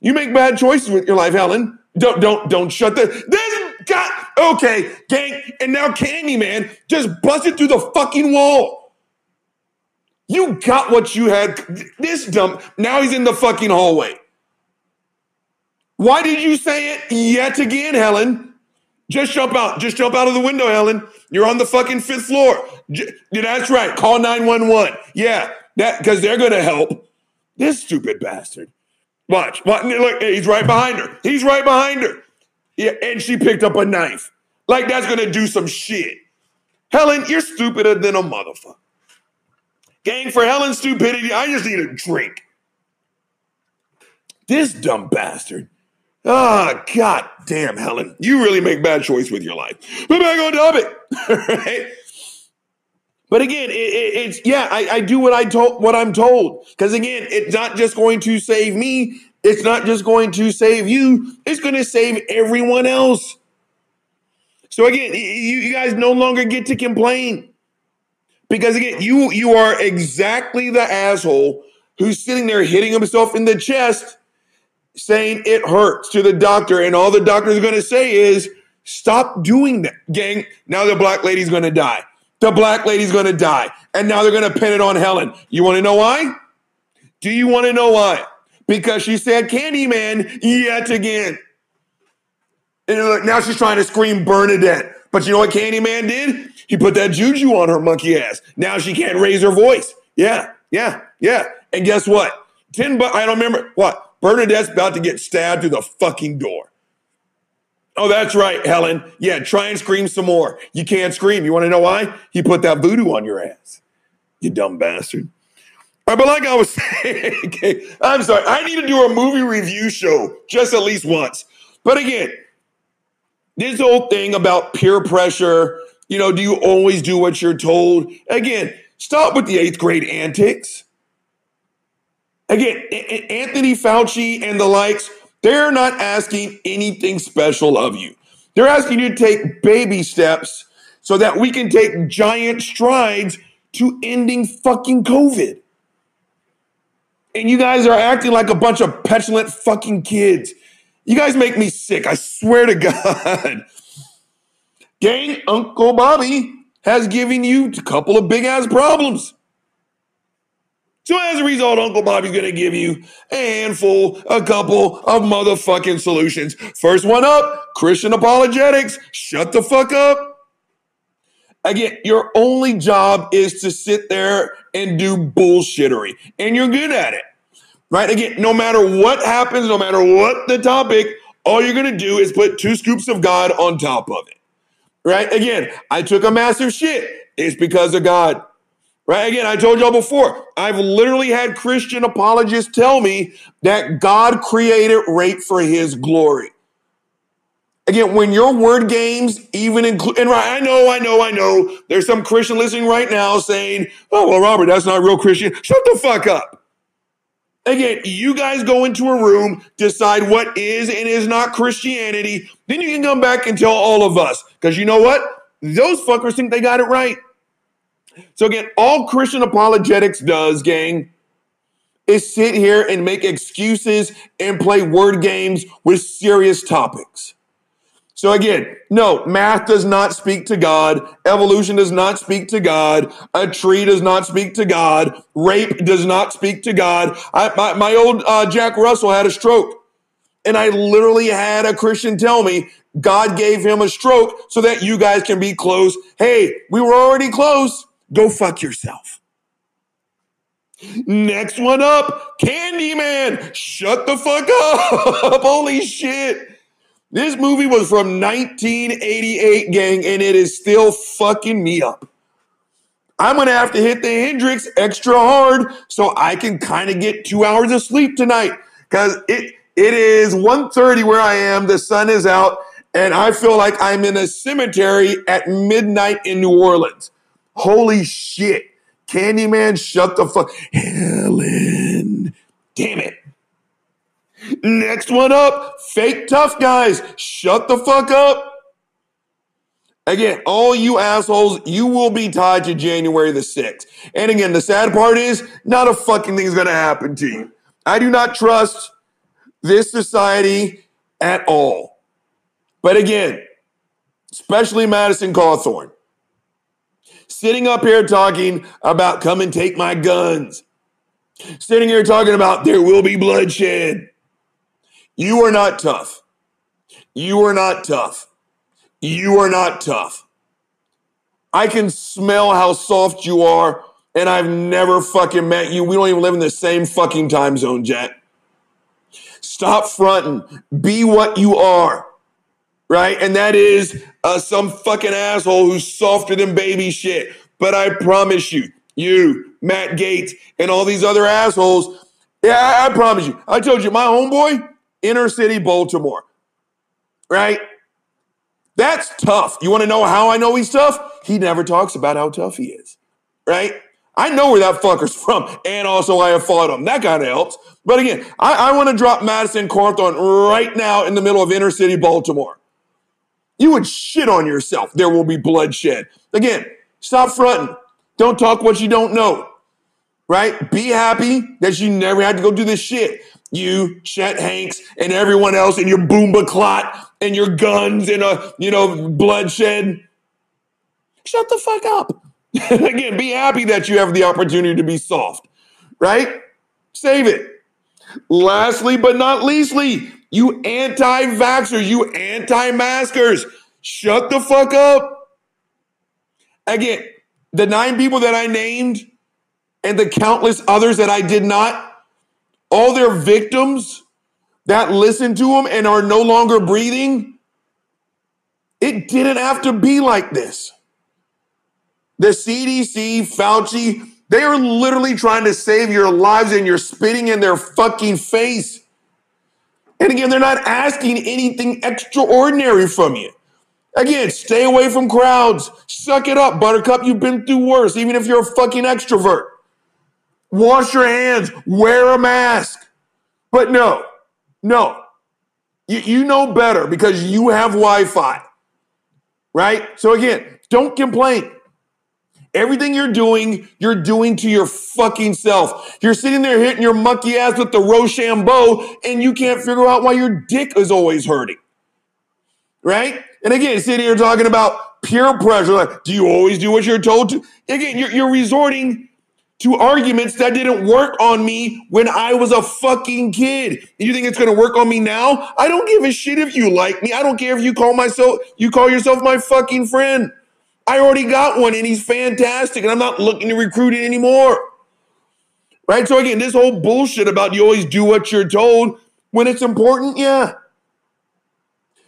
You make bad choices with your life, Helen. Don't don't don't shut the this God okay, gang. And now Candyman just busted through the fucking wall. You got what you had. This dumb. Now he's in the fucking hallway. Why did you say it yet again, Helen? Just jump out. Just jump out of the window, Helen. You're on the fucking fifth floor. J- that's right. Call 911. Yeah, that because they're gonna help. This stupid bastard. Watch. Watch. Look, he's right behind her. He's right behind her. Yeah, and she picked up a knife. Like that's gonna do some shit. Helen, you're stupider than a motherfucker. Gang, for Helen's stupidity, I just need a drink. This dumb bastard. Ah, god damn, Helen. You really make bad choice with your life. But back on topic. right? But again, it, it, it's yeah, I, I do what I told what I'm told. Because again, it's not just going to save me, it's not just going to save you, it's going to save everyone else. So again, you, you guys no longer get to complain. Because again, you you are exactly the asshole who's sitting there hitting himself in the chest, saying it hurts to the doctor, and all the doctor's gonna say is, stop doing that, gang. Now the black lady's gonna die. The black lady's gonna die. And now they're gonna pin it on Helen. You wanna know why? Do you wanna know why? Because she said Candyman yet again. And now she's trying to scream Bernadette. But you know what Candyman did? He put that juju on her monkey ass. Now she can't raise her voice. Yeah, yeah, yeah. And guess what? Ten bu- I don't remember what. Bernadette's about to get stabbed through the fucking door. Oh, that's right, Helen. Yeah, try and scream some more. You can't scream. You want to know why? He put that voodoo on your ass. You dumb bastard. All right, but like I was saying, okay, I'm sorry. I need to do a movie review show just at least once. But again, this whole thing about peer pressure, you know, do you always do what you're told? Again, stop with the eighth grade antics. Again, Anthony Fauci and the likes, they're not asking anything special of you. They're asking you to take baby steps so that we can take giant strides to ending fucking COVID. And you guys are acting like a bunch of petulant fucking kids. You guys make me sick. I swear to God. Gang, Uncle Bobby has given you a couple of big ass problems. So as a result, Uncle Bobby's gonna give you a handful, a couple of motherfucking solutions. First one up, Christian apologetics. Shut the fuck up. Again, your only job is to sit there and do bullshittery, and you're good at it. Right? Again, no matter what happens, no matter what the topic, all you're gonna do is put two scoops of God on top of it. Right? Again, I took a massive shit. It's because of God. Right? Again, I told y'all before, I've literally had Christian apologists tell me that God created rape for his glory. Again, when your word games even include, and right, I know, I know, I know, there's some Christian listening right now saying, oh, well, Robert, that's not real Christian. Shut the fuck up. Again, you guys go into a room, decide what is and is not Christianity, then you can come back and tell all of us. Because you know what? Those fuckers think they got it right. So again, all Christian apologetics does, gang, is sit here and make excuses and play word games with serious topics. So again, no, math does not speak to God. Evolution does not speak to God. A tree does not speak to God. Rape does not speak to God. I, my, my old uh, Jack Russell had a stroke. And I literally had a Christian tell me God gave him a stroke so that you guys can be close. Hey, we were already close. Go fuck yourself. Next one up, Candyman. Shut the fuck up. Holy shit. This movie was from 1988, gang, and it is still fucking me up. I'm gonna have to hit the Hendrick's extra hard so I can kind of get two hours of sleep tonight. Cause it it is 1:30 where I am, the sun is out, and I feel like I'm in a cemetery at midnight in New Orleans. Holy shit. Candyman, shut the fuck. Helen. Damn it. Next one up, fake tough guys. Shut the fuck up. Again, all you assholes, you will be tied to January the 6th. And again, the sad part is not a fucking thing is gonna happen to you. I do not trust this society at all. But again, especially Madison Cawthorn, sitting up here talking about come and take my guns, sitting here talking about there will be bloodshed. You are not tough. You are not tough. You are not tough. I can smell how soft you are, and I've never fucking met you. We don't even live in the same fucking time zone, Jet. Stop fronting. Be what you are. Right? And that is uh, some fucking asshole who's softer than baby shit. But I promise you, you, Matt Gaetz, and all these other assholes, yeah, I, I promise you. I told you, my homeboy, inner city Baltimore. Right? That's tough. You want to know how I know he's tough? He never talks about how tough he is. Right? I know where that fucker's from, and also I have fought him. That kind of helps. But again, I, I want to drop Madison Cawthorn right now in the middle of inner city Baltimore. You would shit on yourself. There will be bloodshed. Again, stop fronting. Don't talk what you don't know. Right? Be happy that you never had to go do this shit. You, Chet Hanks, and everyone else, and your boomba clot, and your guns, and a you know, bloodshed. Shut the fuck up. Again, be happy that you have the opportunity to be soft, right? Save it. Lastly, but not leastly, you anti vaxxers, you anti maskers, shut the fuck up. Again, the nine people that I named and the countless others that I did not, all their victims that listen to them and are no longer breathing, it didn't have to be like this. The CDC, Fauci, they are literally trying to save your lives and you're spitting in their fucking face. And again, they're not asking anything extraordinary from you. Again, stay away from crowds. Suck it up, Buttercup. You've been through worse, even if you're a fucking extrovert. Wash your hands, wear a mask. But no, no. You, you know better because you have Wi Fi, right? So again, don't complain. Everything you're doing, you're doing to your fucking self. You're sitting there hitting your monkey ass with the Rochambeau, and you can't figure out why your dick is always hurting. Right? And again, sitting here talking about peer pressure. Like, do you always do what you're told to? Again, you're, you're resorting to arguments that didn't work on me when I was a fucking kid. You think it's gonna work on me now? I don't give a shit if you like me. I don't care if you call myself you call yourself my fucking friend. I already got one and he's fantastic and I'm not looking to recruit it anymore. Right? So again, this whole bullshit about you always do what you're told when it's important, yeah.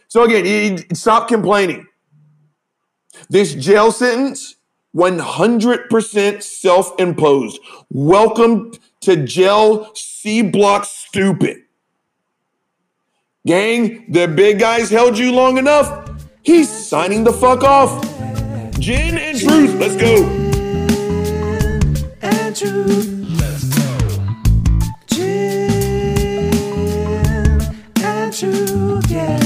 So again, stop complaining. This jail sentence, 100% self imposed. Welcome to jail, C block stupid. Gang, the big guys held you long enough. He's signing the fuck off. Gin and truth, let's go.
And truth. Gin and truth, yeah.